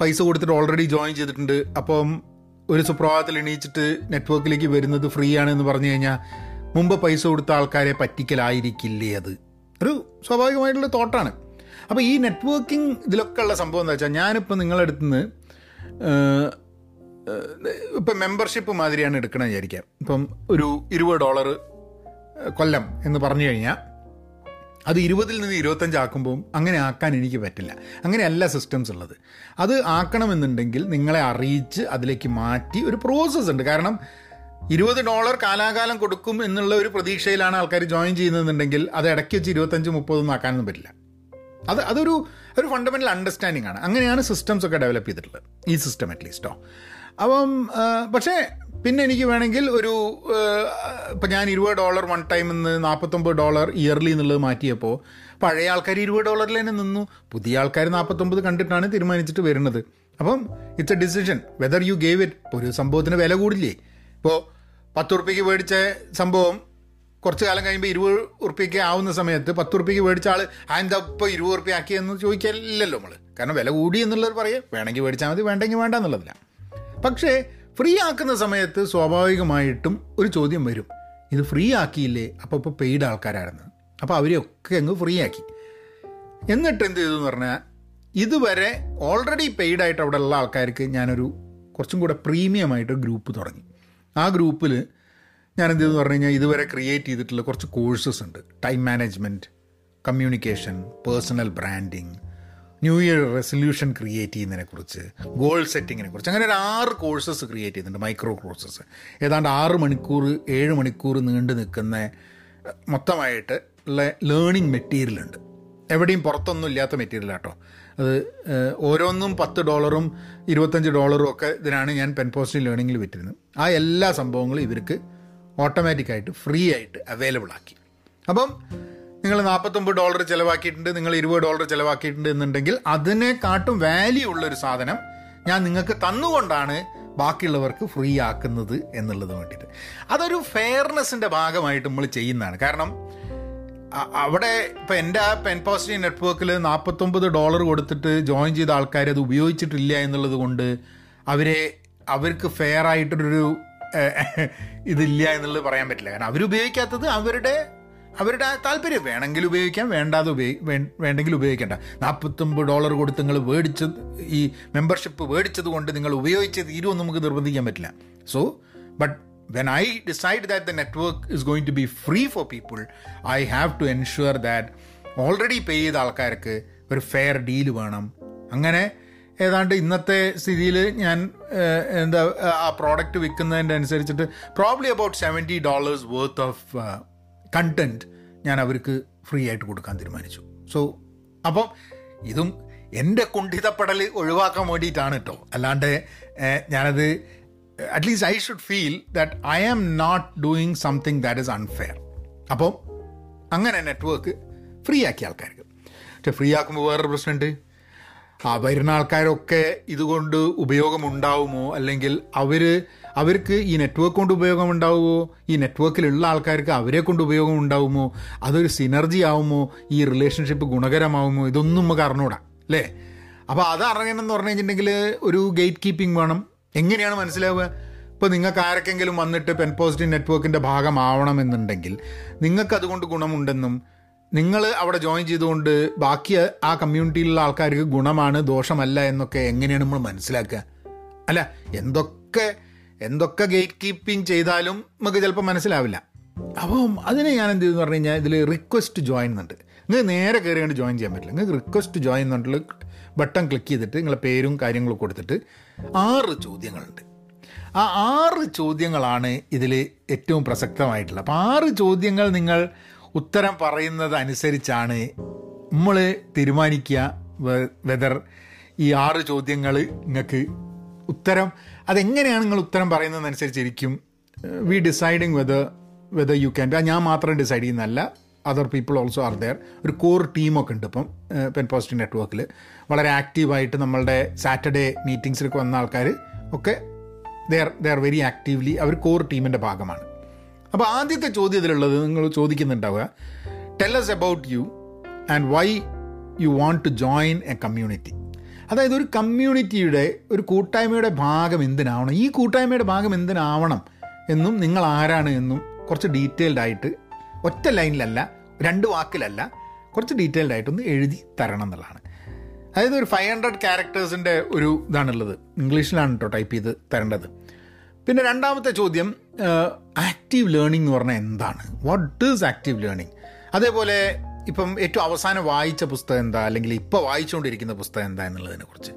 പൈസ കൊടുത്തിട്ട് ഓൾറെഡി ജോയിൻ ചെയ്തിട്ടുണ്ട്. അപ്പം ഒരു സുപ്രഭാതത്തിൽ എണീച്ചിട്ട് നെറ്റ്വർക്കിലേക്ക് വരുന്നത് ഫ്രീ ആണെന്ന് പറഞ്ഞു കഴിഞ്ഞാൽ മുമ്പ് പൈസ കൊടുത്ത ആൾക്കാരെ പറ്റിക്കലായിരിക്കില്ലേ അത്? ഒരു സ്വാഭാവികമായിട്ടുള്ള തോട്ടാണ് അപ്പോൾ ഈ നെറ്റ്വർക്കിംഗ് ഇതിലൊക്കെ ഉള്ള സംഭവം എന്താ വെച്ചാൽ ഞാനിപ്പോൾ നിങ്ങളുടെ ഇപ്പം മെമ്പർഷിപ്പ് മാതിരിയാണ് എടുക്കണമെന്ന് വിചാരിക്കാം. ഇപ്പം ഒരു ഇരുപത് ഡോളർ കൊല്ലം എന്ന് പറഞ്ഞു കഴിഞ്ഞാൽ അത് ഇരുപതിൽ നിന്ന് ഇരുപത്തഞ്ച് ആക്കുമ്പോൾ അങ്ങനെ ആക്കാൻ എനിക്ക് പറ്റില്ല. അങ്ങനെയല്ല സിസ്റ്റംസ് ഉള്ളത്. അത് ആക്കണമെന്നുണ്ടെങ്കിൽ നിങ്ങളെ അറിയിച്ച് അതിലേക്ക് മാറ്റി ഒരു പ്രോസസ്സ് ഉണ്ട്. കാരണം ഇരുപത് ഡോളർ കാലാകാലം കൊടുക്കും എന്നുള്ള ഒരു പ്രതീക്ഷയിലാണ് ആൾക്കാർ ജോയിൻ ചെയ്യുന്നതെന്നുണ്ടെങ്കിൽ അത് ഇടയ്ക്ക് വെച്ച് ഇരുപത്തഞ്ച് മുപ്പതൊന്നും ആക്കാനൊന്നും പറ്റില്ല. അത് അതൊരു ഒരു ഫണ്ടമെന്റൽ അണ്ടർസ്റ്റാൻഡിംഗ് ആണ്. അങ്ങനെയാണ് സിസ്റ്റംസ് ഒക്കെ ഡെവലപ്പ് ചെയ്തിട്ടുള്ളത്. ഈ സിസ്റ്റം അറ്റ്ലീസ്റ്റോ അപ്പം പക്ഷേ പിന്നെ എനിക്ക് വേണമെങ്കിൽ ഒരു ഇപ്പം ഞാൻ ഇരുപത് ഡോളർ വൺ ടൈം നിന്ന് നാൽപ്പത്തൊമ്പത് ഡോളർ ഇയർലി എന്നുള്ളത് മാറ്റിയപ്പോൾ പഴയ ആൾക്കാർ ഇരുപത് ഡോളറിൽ തന്നെ നിന്നു. പുതിയ ആൾക്കാർ നാൽപ്പത്തൊമ്പത് കണ്ടിട്ടാണ് തീരുമാനിച്ചിട്ട് വരുന്നത്. അപ്പം it's a decision whether you gave it ഒരു സംഭവത്തിന് വില കൂടില്ലേ? ഇപ്പോൾ പത്ത് ഉറുപ്പ്യക്ക് മേടിച്ച സംഭവം കുറച്ച് കാലം കഴിയുമ്പോൾ ഇരുപത് ഉറുപ്പ്യക്ക് ആവുന്ന സമയത്ത് പത്ത് ഉറുപ്പ്യക്ക് മേടിച്ച ആൾ എന്താ ഇപ്പോൾ ഇരുപത് ഉറുപ്പ്യ ആക്കിയെന്ന് ചോദിക്കില്ലല്ലോ നമ്മൾ കാരണം വില കൂടി എന്നുള്ളത് പറയാം. വേണമെങ്കിൽ മേടിച്ചാൽ മതി വേണ്ടെങ്കിൽ വേണ്ട എന്നുള്ളതില്ല. പക്ഷേ ഫ്രീ ആക്കുന്ന സമയത്ത് സ്വാഭാവികമായിട്ടും ഒരു ചോദ്യം വരും. ഇത് ഫ്രീ ആക്കിയില്ലേ അപ്പോൾ ഇപ്പോൾ പെയ്ഡ് ആൾക്കാരായിരുന്നു അപ്പോൾ അവരെയൊക്കെ അങ്ങ് ഫ്രീ ആക്കി എന്നിട്ട് എന്ത് ചെയ്തു എന്ന് പറഞ്ഞാൽ ഇതുവരെ ഓൾറെഡി പെയ്ഡ് ആയിട്ട് അവിടെ ഉള്ള ആൾക്കാർക്ക് ഞാനൊരു കുറച്ചും കൂടെ പ്രീമിയം ആയിട്ട് ഗ്രൂപ്പ് തുടങ്ങി. ആ ഗ്രൂപ്പിൽ ഞാൻ എന്ത് ചെയ്തെന്ന് പറഞ്ഞു കഴിഞ്ഞാൽ ഇതുവരെ ക്രിയേറ്റ് ചെയ്തിട്ടുള്ള കുറച്ച് കോഴ്സസ് ഉണ്ട്. Time management communication personal branding new year resolution create ചെയ്യുന്നതിനെക്കുറിച്ച് ഗോൾ സെറ്റിങ്ങിനെ കുറിച്ച്. അങ്ങനെ ഒരു ആറ് കോഴ്സസ് ക്രിയേറ്റ് ചെയ്യുന്നുണ്ട് മൈക്രോ കോഴ്സസ് ഏതാണ്ട് ആറ് മണിക്കൂർ ഏഴ് മണിക്കൂർ നീണ്ടു നിൽക്കുന്ന മൊത്തമായിട്ട് ഉള്ള ലേണിംഗ് മെറ്റീരിയൽ ഉണ്ട്. എവിടെയും പുറത്തൊന്നും ഇല്ലാത്ത മെറ്റീരിയൽ കേട്ടോ അത് ഓരോന്നും പത്ത് ഡോളറും ഇരുപത്തഞ്ച് ഡോളറും ഒക്കെ ഇതിനാണ് ഞാൻ പെൻ പോസ്റ്റിംഗ് ലേണിങ്ങിൽ വിറ്റിരുന്നത് ആ എല്ലാ സംഭവങ്ങളും ഇവർക്ക് ഓട്ടോമാറ്റിക്കായിട്ട് ഫ്രീ ആയിട്ട് അവൈലബിൾ ആക്കി. അപ്പം നിങ്ങൾ നാൽപ്പത്തൊമ്പത് ഡോളർ ചിലവാക്കിയിട്ടുണ്ട് നിങ്ങൾ ഇരുപത് ഡോളർ ചിലവാക്കിയിട്ടുണ്ട് എന്നുണ്ടെങ്കിൽ അതിനെക്കാട്ടും വാല്യൂ ഉള്ളൊരു സാധനം ഞാൻ നിങ്ങൾക്ക് തന്നുകൊണ്ടാണ് ബാക്കിയുള്ളവർക്ക് ഫ്രീ ആക്കുന്നത് എന്നുള്ളത് വേണ്ടിയിട്ട്. അതൊരു ഫെയർനെസ്സിന്റെ ഭാഗമായിട്ട് നമ്മൾ ചെയ്യുന്നതാണ്. കാരണം അവിടെ ഇപ്പം എന്റെ ആ പെൻ പോസിറ്റീവ് നെറ്റ്വർക്കിൽ നാൽപ്പത്തൊമ്പത് ഡോളർ കൊടുത്തിട്ട് ജോയിൻ ചെയ്ത ആൾക്കാർ അത് ഉപയോഗിച്ചിട്ടില്ല എന്നുള്ളത് കൊണ്ട് അവരെ അവർക്ക് ഫെയർ ആയിട്ടൊരു ഇതില്ല എന്നുള്ളത് പറയാൻ പറ്റില്ല. കാരണം അവരുപയോഗിക്കാത്തത് അവരുടെ അവരുടെ താല്പര്യം. വേണമെങ്കിൽ ഉപയോഗിക്കാം വേണ്ടാതെ ഉപയോഗി വേണ്ടെങ്കിൽ ഉപയോഗിക്കേണ്ട. നാൽപ്പത്തൊമ്പത് ഡോളർ കൊടുത്ത് നിങ്ങൾ മേടിച്ചത് ഈ മെമ്പർഷിപ്പ് മേടിച്ചത് കൊണ്ട് നിങ്ങൾ ഉപയോഗിച്ച് തീരുമെന്ന് നമുക്ക് നിർബന്ധിക്കാൻ പറ്റില്ല. So but when I decide that the network is going to be free for people, I have to ensure that already pay ചെയ്ത ആൾക്കാർക്ക് ഒരു ഫെയർ ഡീൽ വേണം. അങ്ങനെ ഏതാണ്ട് ഇന്നത്തെ സ്ഥിതിയിൽ ഞാൻ എന്താ ആ പ്രോഡക്റ്റ് വിൽക്കുന്നതിന്റെ അനുസരിച്ചിട്ട് probably about seventy dollars worth of content ഞാൻ അവർക്ക് ഫ്രീ ആയിട്ട് കൊടുക്കാൻ തീരുമാനിച്ചു. സോ അപ്പം ഇതും എന്റെ കുണ്ഠിതപ്പെടൽ ഒഴിവാക്കാൻ വേണ്ടിയിട്ടാണ് കേട്ടോ അല്ലാണ്ട് ഞാനത് at least I should feel that I am not doing something that is unfair അപ്പം അങ്ങനെ നെറ്റ്വർക്ക് ഫ്രീ ആക്കിയ ആൾക്കാർക്ക്. പക്ഷെ ഫ്രീ ആക്കുമ്പോൾ വേറൊരു പ്രശ്നമുണ്ട് ആ വരുന്ന ആൾക്കാരൊക്കെ ഇതുകൊണ്ട് ഉപയോഗമുണ്ടാവുമോ? അല്ലെങ്കിൽ അവർ അവർക്ക് ഈ നെറ്റ്വർക്ക് കൊണ്ട് ഉപയോഗം ഉണ്ടാവുമോ? ഈ നെറ്റ്വർക്കിലുള്ള ആൾക്കാർക്ക് അവരെ കൊണ്ട് ഉപയോഗം ഉണ്ടാവുമോ? അതൊരു സിനർജി ആവുമോ? ഈ റിലേഷൻഷിപ്പ് ഗുണകരമാവുമോ? ഇതൊന്നും നമുക്ക് അറിഞ്ഞൂടാ അല്ലേ? അപ്പോൾ അത് അറിയണമെന്ന് പറഞ്ഞു കഴിഞ്ഞിട്ടുണ്ടെങ്കിൽ ഒരു ഗേറ്റ് കീപ്പിംഗ് വേണം. എങ്ങനെയാണ് മനസ്സിലാവുക? ഇപ്പോൾ നിങ്ങൾക്ക് ആരൊക്കെങ്കിലും വന്നിട്ട് പെൻ പോസിറ്റീവ് നെറ്റ്വർക്കിന്റെ ഭാഗമാവണമെന്നുണ്ടെങ്കിൽ നിങ്ങൾക്ക് അതുകൊണ്ട് ഗുണമുണ്ടെന്നും നിങ്ങൾ അവിടെ ജോയിൻ ചെയ്തുകൊണ്ട് ബാക്കി ആ കമ്മ്യൂണിറ്റിയിലുള്ള ആൾക്കാർക്ക് ഗുണമാണ് ദോഷമല്ല എന്നൊക്കെ എങ്ങനെയാണ് നമ്മൾ മനസ്സിലാക്കുക? അല്ല എന്തൊക്കെ എന്തൊക്കെ ഗേറ്റ് കീപ്പിംഗ് ചെയ്താലും നമുക്ക് ചിലപ്പോൾ മനസ്സിലാവില്ല. അപ്പം അതിനെ ഞാൻ എന്ത് ചെയ്തെന്ന് പറഞ്ഞു കഴിഞ്ഞാൽ ഇതിൽ റിക്വസ്റ്റ് ജോയിൻ എന്നുണ്ട് നിങ്ങൾക്ക് നേരെ കയറി കണ്ട് ജോയിൻ ചെയ്യാൻ പറ്റില്ല. നിങ്ങൾക്ക് റിക്വസ്റ്റ് ജോയിൻ എന്നുള്ള ബട്ടൺ ക്ലിക്ക് ചെയ്തിട്ട് നിങ്ങളെ പേരും കാര്യങ്ങളും കൊടുത്തിട്ട് ആറ് ചോദ്യങ്ങളുണ്ട്. ആ ആറ് ചോദ്യങ്ങളാണ് ഇതിൽ ഏറ്റവും പ്രസക്തമായിട്ടുള്ളത് അപ്പോൾ ആറ് ചോദ്യങ്ങൾ നിങ്ങൾ ഉത്തരം പറയുന്നത് അനുസരിച്ചാണ് നമ്മൾ തീരുമാനിക്കുക വെതർ ഈ ആറ് ചോദ്യങ്ങൾ നിങ്ങൾക്ക് ഉത്തരം അതെങ്ങനെയാണ് നിങ്ങൾ ഉത്തരം പറയുന്നതനുസരിച്ചിരിക്കും? We deciding whether whether you can ഞാൻ മാത്രം ഡിസൈഡ് ചെയ്യുന്നതല്ല. Other people also are there ഒരു കോർ ടീമൊക്കെ ഉണ്ട് ഇപ്പം പെൻ പോസിറ്റീവ് നെറ്റ്വർക്കിൽ വളരെ ആക്റ്റീവായിട്ട് നമ്മളുടെ സാറ്റർഡേ മീറ്റിങ്സിലൊക്കെ വന്ന ആൾക്കാർ ഒക്കെ there they are very actively our core ടീമിന്റെ ഭാഗമാണ്. അപ്പോൾ ആദ്യത്തെ ചോദ്യം ഇതിലുള്ളത് നിങ്ങൾ ചോദിക്കുന്നുണ്ടാവുക. Tell about you and why you want to join a community അതായത് ഒരു കമ്മ്യൂണിറ്റിയുടെ ഒരു കൂട്ടായ്മയുടെ ഭാഗം എന്തിനാവണം? ഈ കൂട്ടായ്മയുടെ ഭാഗം എന്തിനാവണം എന്നും നിങ്ങൾ ആരാണ് എന്നും കുറച്ച് ഡീറ്റെയിൽഡ് ആയിട്ട് ഒറ്റ ലൈനിലല്ല രണ്ട് വാക്കിലല്ല കുറച്ച് ഡീറ്റെയിൽഡ് ആയിട്ടൊന്ന് എഴുതി തരണം എന്നുള്ളതാണ്. അതായത് ഒരു ഫൈവ് ഹൺഡ്രഡ് ക്യാരക്ടേഴ്സിന്റെ ഒരു ഇതാണുള്ളത്. ഇംഗ്ലീഷിലാണ് കേട്ടോ ടൈപ്പ് ചെയ്ത് തരേണ്ടത്. പിന്നെ രണ്ടാമത്തെ ചോദ്യം ആക്റ്റീവ് ലേണിംഗ് എന്ന് പറഞ്ഞാൽ എന്താണ്? വാട്ട് ഈസ് ആക്റ്റീവ് ലേണിംഗ് അതേപോലെ ഇപ്പം ഏറ്റവും അവസാനം വായിച്ച പുസ്തകം എന്താ? അല്ലെങ്കിൽ ഇപ്പോൾ വായിച്ചുകൊണ്ടിരിക്കുന്ന പുസ്തകം എന്താ എന്നുള്ളതിനെക്കുറിച്ച്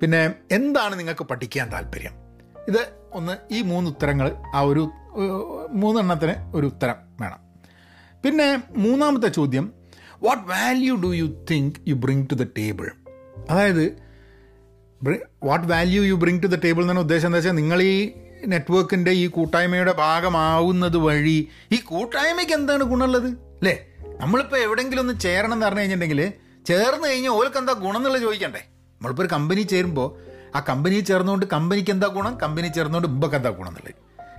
പിന്നെ എന്താണ് നിങ്ങൾക്ക് പഠിക്കാൻ താല്പര്യം? ഇത് ഒന്ന് ഈ മൂന്ന് ഉത്തരങ്ങൾ ആ ഒരു മൂന്നെണ്ണത്തിന് ഒരു ഉത്തരം വേണം. പിന്നെ മൂന്നാമത്തെ ചോദ്യം what value do you think you bring to the table അതായത് what value you bring to the table എന്നാണ് ഉദ്ദേശം എന്താ വെച്ചാൽ നിങ്ങൾ ഈ നെറ്റ്വർക്കിന്റെ ഈ കൂട്ടായ്മയുടെ ഭാഗമാവുന്നത് വഴി ഈ കൂട്ടായ്മയ്ക്ക് എന്താണ് ഗുണമുള്ളത്? അല്ലേ? നമ്മളിപ്പോൾ എവിടെയെങ്കിലും ഒന്ന് ചേരണം എന്ന് പറഞ്ഞു കഴിഞ്ഞിട്ടുണ്ടെങ്കിൽ ചേർന്ന് കഴിഞ്ഞാൽ ഓർക്ക് എന്താ ഗുണം എന്നുള്ളത് ചോദിക്കണ്ടേ? നമ്മളിപ്പോൾ ഒരു കമ്പനി ചേരുമ്പോൾ ആ കമ്പനി ചേർന്നുകൊണ്ട് കമ്പനിക്ക് എന്താ ഗുണം? കമ്പനി ചേർന്നുകൊണ്ട് ഇമ്പക്ക് എന്താ ഗുണം എന്നുള്ളത്.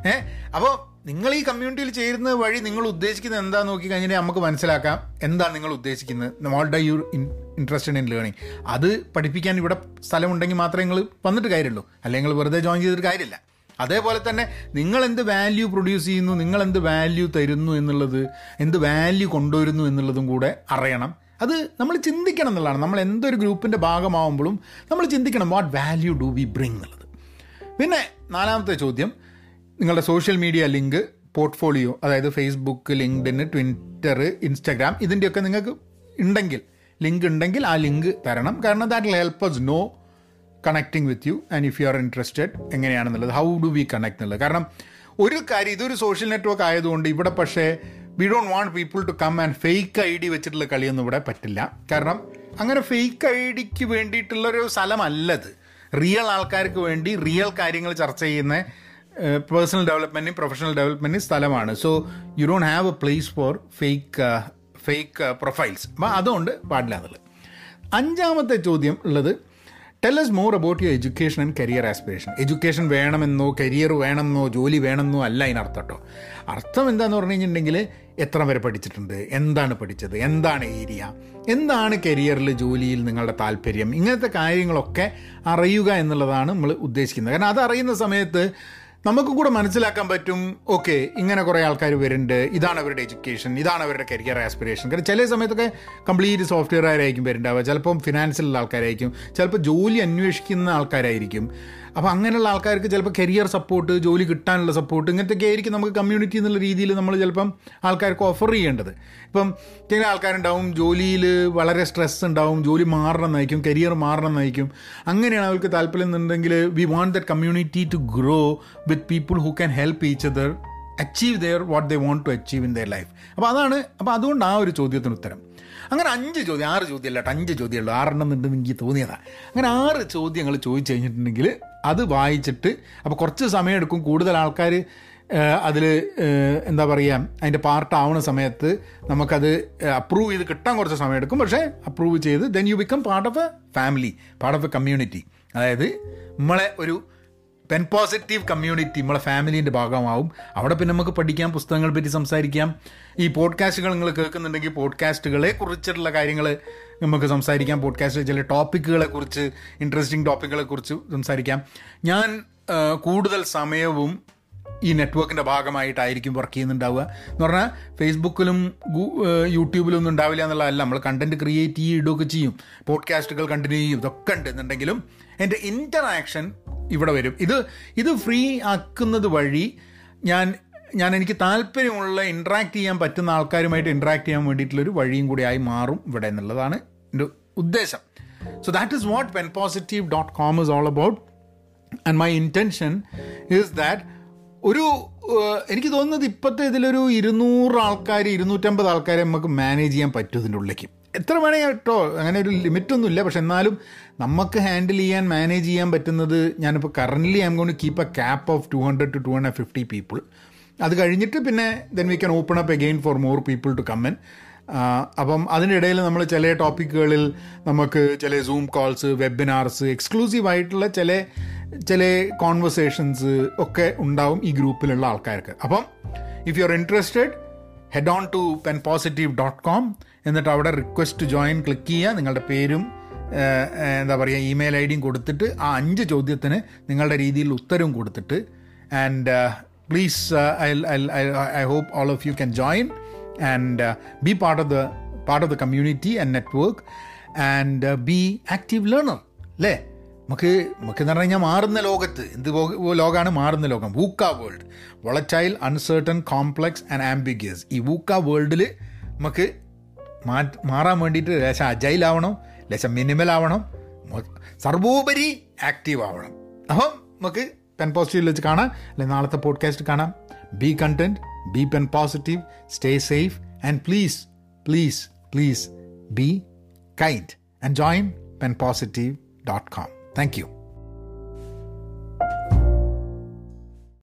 ഏഹ് അപ്പോൾ നിങ്ങൾ ഈ കമ്മ്യൂണിറ്റിയിൽ ചേരുന്ന വഴി നിങ്ങൾ ഉദ്ദേശിക്കുന്നത് എന്താ നോക്കി കഴിഞ്ഞാൽ നമുക്ക് മനസ്സിലാക്കാം. എന്താണ് നിങ്ങൾ ഉദ്ദേശിക്കുന്നത്? What do you interested in learning അത് പഠിപ്പിക്കാൻ ഇവിടെ സ്ഥലമുണ്ടെങ്കിൽ മാത്രമേ നിങ്ങൾ വന്നിട്ട് കാര്യമുള്ളൂ. അല്ലെങ്കിൽ വെറുതെ ജോയിൻ ചെയ്തിട്ട് കാര്യമില്ല. അതേപോലെ തന്നെ നിങ്ങൾ എന്ത് വാല്യൂ പ്രൊഡ്യൂസ് ചെയ്യുന്നു നിങ്ങൾ എന്ത് വാല്യൂ തരുന്നു എന്നുള്ളത് എന്ത് വാല്യൂ കൊണ്ടുവരുന്നു എന്നുള്ളതും കൂടെ അറിയണം. അത് നമ്മൾ ചിന്തിക്കണം എന്നുള്ളതാണ്. നമ്മൾ എന്തൊരു ഗ്രൂപ്പിന്റെ ഭാഗമാവുമ്പോഴും നമ്മൾ ചിന്തിക്കണം what value do we bring എന്നുള്ളത്. പിന്നെ നാലാമത്തെ ചോദ്യം നിങ്ങളുടെ സോഷ്യൽ മീഡിയ ലിങ്ക് പോർട്ട്ഫോളിയോ അതായത് ഫേസ്ബുക്ക് ലിങ്ക്ഡിന് ട്വിറ്റർ ഇൻസ്റ്റാഗ്രാം ഇതിന്റെയൊക്കെ നിങ്ങൾക്ക് ഉണ്ടെങ്കിൽ ലിങ്ക് ഉണ്ടെങ്കിൽ ആ ലിങ്ക് തരണം. കാരണം that help no connecting with you and if you are interested എങ്ങനെയാണെന്നുള്ളത് ഹൗ ഡു വി കണക്ട് എന്നുള്ളത്. കാരണം ഒരു കാര്യം ഇതൊരു സോഷ്യൽ നെറ്റ്വർക്ക് ആയതുകൊണ്ട് ഇവിടെ പക്ഷേ we don't want people to come and fake I D വെച്ചിട്ടുള്ള കളിയൊന്നും ഇവിടെ പറ്റില്ല. കാരണം അങ്ങനെ ഫേക്ക് ഐ ഡിക്ക് വേണ്ടിയിട്ടുള്ളൊരു സ്ഥലമല്ലത്. റിയൽ ആൾക്കാർക്ക് വേണ്ടി റിയൽ കാര്യങ്ങൾ ചർച്ച ചെയ്യുന്ന പേഴ്സണൽ ഡെവലപ്മെന്റിനും പ്രൊഫഷണൽ ഡെവലപ്മെന്റിനും സ്ഥലമാണ്. So you don't have a place for fake fake profiles അപ്പം അതുകൊണ്ട് പാടില്ല എന്നുള്ളത്. അഞ്ചാമത്തെ ചോദ്യം ഉള്ളത് tell us more about your education and career aspiration education വേണമെന്നോ career വേണമെന്നോ ജോലി വേണമെന്നോ അല്ല അതിനർത്ഥം കേട്ടോ അർത്ഥം എന്താന്ന് പറഞ്ഞു കഴിഞ്ഞിട്ടുണ്ടെങ്കിൽ എത്ര വരെ പഠിച്ചിട്ടുണ്ട് എന്താണ് പഠിച്ചത് എന്താണ് ഏരിയ എന്താണ് കരിയറിൽ ജോലിയിൽ നിങ്ങളുടെ താല്പര്യം ഇങ്ങനത്തെ കാര്യങ്ങളൊക്കെ അറിയുക എന്നുള്ളതാണ് നമ്മൾ ഉദ്ദേശിക്കുന്നത്. കാരണം അത് അറിയുന്ന സമയത്ത് നമുക്കും കൂടെ മനസ്സിലാക്കാൻ പറ്റും ഓക്കെ ഇങ്ങനെ കുറേ ആൾക്കാർ വരുന്നുണ്ട്. ഇതാണ് അവരുടെ എഡ്യൂക്കേഷൻ ഇതാണ് അവരുടെ കരിയർ ആസ്പിറേഷൻ കാരണം ചില സമയത്തൊക്കെ കംപ്ലീറ്റ് സോഫ്റ്റ്വെയർ ആയിരിക്കും വരുന്നുണ്ടാവുക? ചിലപ്പം ഫിനാൻസിലുള്ള ആൾക്കാരായിരിക്കും ചിലപ്പോൾ ജോലി അന്വേഷിക്കുന്ന ആൾക്കാരായിരിക്കും. അപ്പോൾ അങ്ങനെയുള്ള ആൾക്കാർക്ക് ചിലപ്പോൾ കരിയർ സപ്പോർട്ട് ജോലി കിട്ടാനുള്ള സപ്പോർട്ട് ഇങ്ങനത്തെയൊക്കെ ആയിരിക്കും നമുക്ക് കമ്മ്യൂണിറ്റി എന്നുള്ള രീതിയിൽ നമ്മൾ ചിലപ്പം ആൾക്കാർക്ക് ഓഫർ ചെയ്യേണ്ടത്. ഇപ്പം ചില ആൾക്കാരുണ്ടാവും ജോലിയിൽ വളരെ സ്ട്രെസ് ഉണ്ടാവും ജോലി മാറണം എന്നായിരിക്കും കരിയർ മാറണം എന്നായിരിക്കും അങ്ങനെയാണ് അവർക്ക് താല്പര്യം എന്നുണ്ടെങ്കിൽ we want that community to grow with people who can help each other achieve their what they want to achieve in their life അപ്പോൾ അതാണ് അപ്പോൾ അതുകൊണ്ട് ആ ഒരു ചോദ്യത്തിന് ഉത്തരം. അങ്ങനെ അഞ്ച് ചോദ്യം ആറ് ചോദ്യമല്ല അഞ്ച് ചോദ്യമുള്ളൂ ആറെണ്ണം എന്നുണ്ടെന്ന് എനിക്ക് തോന്നിയതാണ് അങ്ങനെ ആറ് ചോദ്യങ്ങൾ ചോദിച്ചു കഴിഞ്ഞിട്ടുണ്ടെങ്കിൽ അത് വായിച്ചിട്ട് അപ്പോൾ കുറച്ച് സമയം എടുക്കും. കൂടുതൽ ആൾക്കാർ അതിൽ എന്താ പറയുക അതിന്റെ പാർട്ടാവുന്ന സമയത്ത് നമുക്കത് അപ്രൂവ് ചെയ്ത് കിട്ടാൻ കുറച്ച് സമയം എടുക്കും. പക്ഷേ അപ്രൂവ് ചെയ്ത് then you become part of a family part of a community അതായത് നമ്മളെ ഒരു പെൻ പോസിറ്റീവ് കമ്മ്യൂണിറ്റി നമ്മളെ ഫാമിലീന്റെ ഭാഗമാവും. അവിടെ പിന്നെ നമുക്ക് പഠിക്കാം പുസ്തകങ്ങളെ പറ്റി സംസാരിക്കാം. ഈ പോഡ്കാസ്റ്റുകൾ നിങ്ങൾ കേൾക്കുന്നുണ്ടെങ്കിൽ പോഡ്കാസ്റ്റുകളെ കുറിച്ചിട്ടുള്ള കാര്യങ്ങൾ നമുക്ക് സംസാരിക്കാം. പോഡ്കാസ്റ്റ് ചില ടോപ്പിക്കുകളെ കുറിച്ച് ഇൻട്രസ്റ്റിംഗ് ടോപ്പിക്കുകളെ കുറിച്ച് സംസാരിക്കാം. ഞാൻ കൂടുതൽ സമയവും ഈ നെറ്റ്വർക്കിന്റെ ഭാഗമായിട്ടായിരിക്കും വർക്ക് ചെയ്യുന്നുണ്ടാവുക. എന്ന് പറഞ്ഞാൽ ഫേസ്ബുക്കിലും യൂട്യൂബിലും ഒന്നും ഉണ്ടാവില്ല എന്നുള്ളതല്ല. നമ്മൾ കണ്ടന്റ് ക്രിയേറ്റ് ഇടുകയൊക്കെ ചെയ്യും. പോഡ്കാസ്റ്റുകൾ കണ്ടിന്യൂ ചെയ്യും. ഇതൊക്കെ ഉണ്ട് എന്നുണ്ടെങ്കിലും എന്റെ ഇന്ററാക്ഷൻ ഇവിടെ വരും. ഇത് ഇത് ഫ്രീ ആക്കുന്നത് വഴി ഞാൻ ഞാൻ എനിക്ക് താല്പര്യമുള്ള ഇൻട്രാക്ട് ചെയ്യാൻ പറ്റുന്ന ആൾക്കാരുമായിട്ട് ഇൻട്രാക്ട് ചെയ്യാൻ വേണ്ടിയിട്ടുള്ളൊരു വഴിയും കൂടി ആയി മാറും ഇവിടെ എന്നുള്ളതാണ് എന്റെ ഉദ്ദേശം. So that is what Pen Positive dot com is all about and my intention is that ഒരു എനിക്ക് തോന്നുന്നത് ഇപ്പോഴത്തെ ഇതിലൊരു ഇരുന്നൂറ് ആൾക്കാർ ഇരുന്നൂറ്റമ്പത് ആൾക്കാരെ നമുക്ക് മാനേജ് ചെയ്യാൻ പറ്റും ഇതിന്റെ ഉള്ളിലേക്ക്. എത്ര വേണേ കേട്ടോ അങ്ങനെ ഒരു ലിമിറ്റൊന്നുമില്ല പക്ഷെ എന്നാലും നമുക്ക് ഹാൻഡിൽ ചെയ്യാൻ മാനേജ് ചെയ്യാൻ പറ്റുന്നത് ഞാനിപ്പോൾ currently I gonna keep a cap of two hundred two two hundred fifty people അത് കഴിഞ്ഞിട്ട് പിന്നെ then we can open up again for more people to come in അപ്പം അതിനിടയിൽ നമ്മൾ ചില ടോപ്പിക്കുകളിൽ നമുക്ക് ചില സൂം കോൾസ് വെബിനാർസ് എക്സ്ക്ലൂസീവ് ആയിട്ടുള്ള ചില ചില കോൺവെർസേഷൻസ് ഒക്കെ ഉണ്ടാവും ഈ ഗ്രൂപ്പിലുള്ള ആൾക്കാർക്ക്. അപ്പം if you are interested head on to Pen Positive dot com എന്നിട്ട് അവിടെ റിക്വസ്റ്റ് ജോയിൻ ക്ലിക്ക് ചെയ്യുക. നിങ്ങളുടെ പേരും എന്താ പറയുക ഇമെയിൽ ഐ ഡിയും കൊടുത്തിട്ട് ആ അഞ്ച് ചോദ്യത്തിന് നിങ്ങളുടെ രീതിയിൽ ഉത്തരവും കൊടുത്തിട്ട്. And please I I hope all of you can join and be part of the part of the community and network and be active learner അല്ലേ നമുക്ക് നമുക്ക് എന്ന് പറഞ്ഞു കഴിഞ്ഞാൽ മാറുന്ന ലോകത്ത് എന്ത് ലോകമാണ് മാറുന്ന ലോകം. VUCA world. Volatile uncertain complex and ambiguous ഈ വൂക്ക വേൾഡിൽ നമുക്ക് മാറാൻ വേണ്ടിയിട്ട് ലേശം ആവണം ലേശം മിനിമൽ ആവണം സർവോപരി ആക്റ്റീവ് ആവണം. അപ്പം നമുക്ക് പെൻ പോസിറ്റീവിൽ വെച്ച് കാണാം അല്ലെങ്കിൽ നാളത്തെ പോഡ്കാസ്റ്റ് കാണാം. Be content be Pen Positive stay safe and please please please be kind and join Pen Positive dot com Thank you.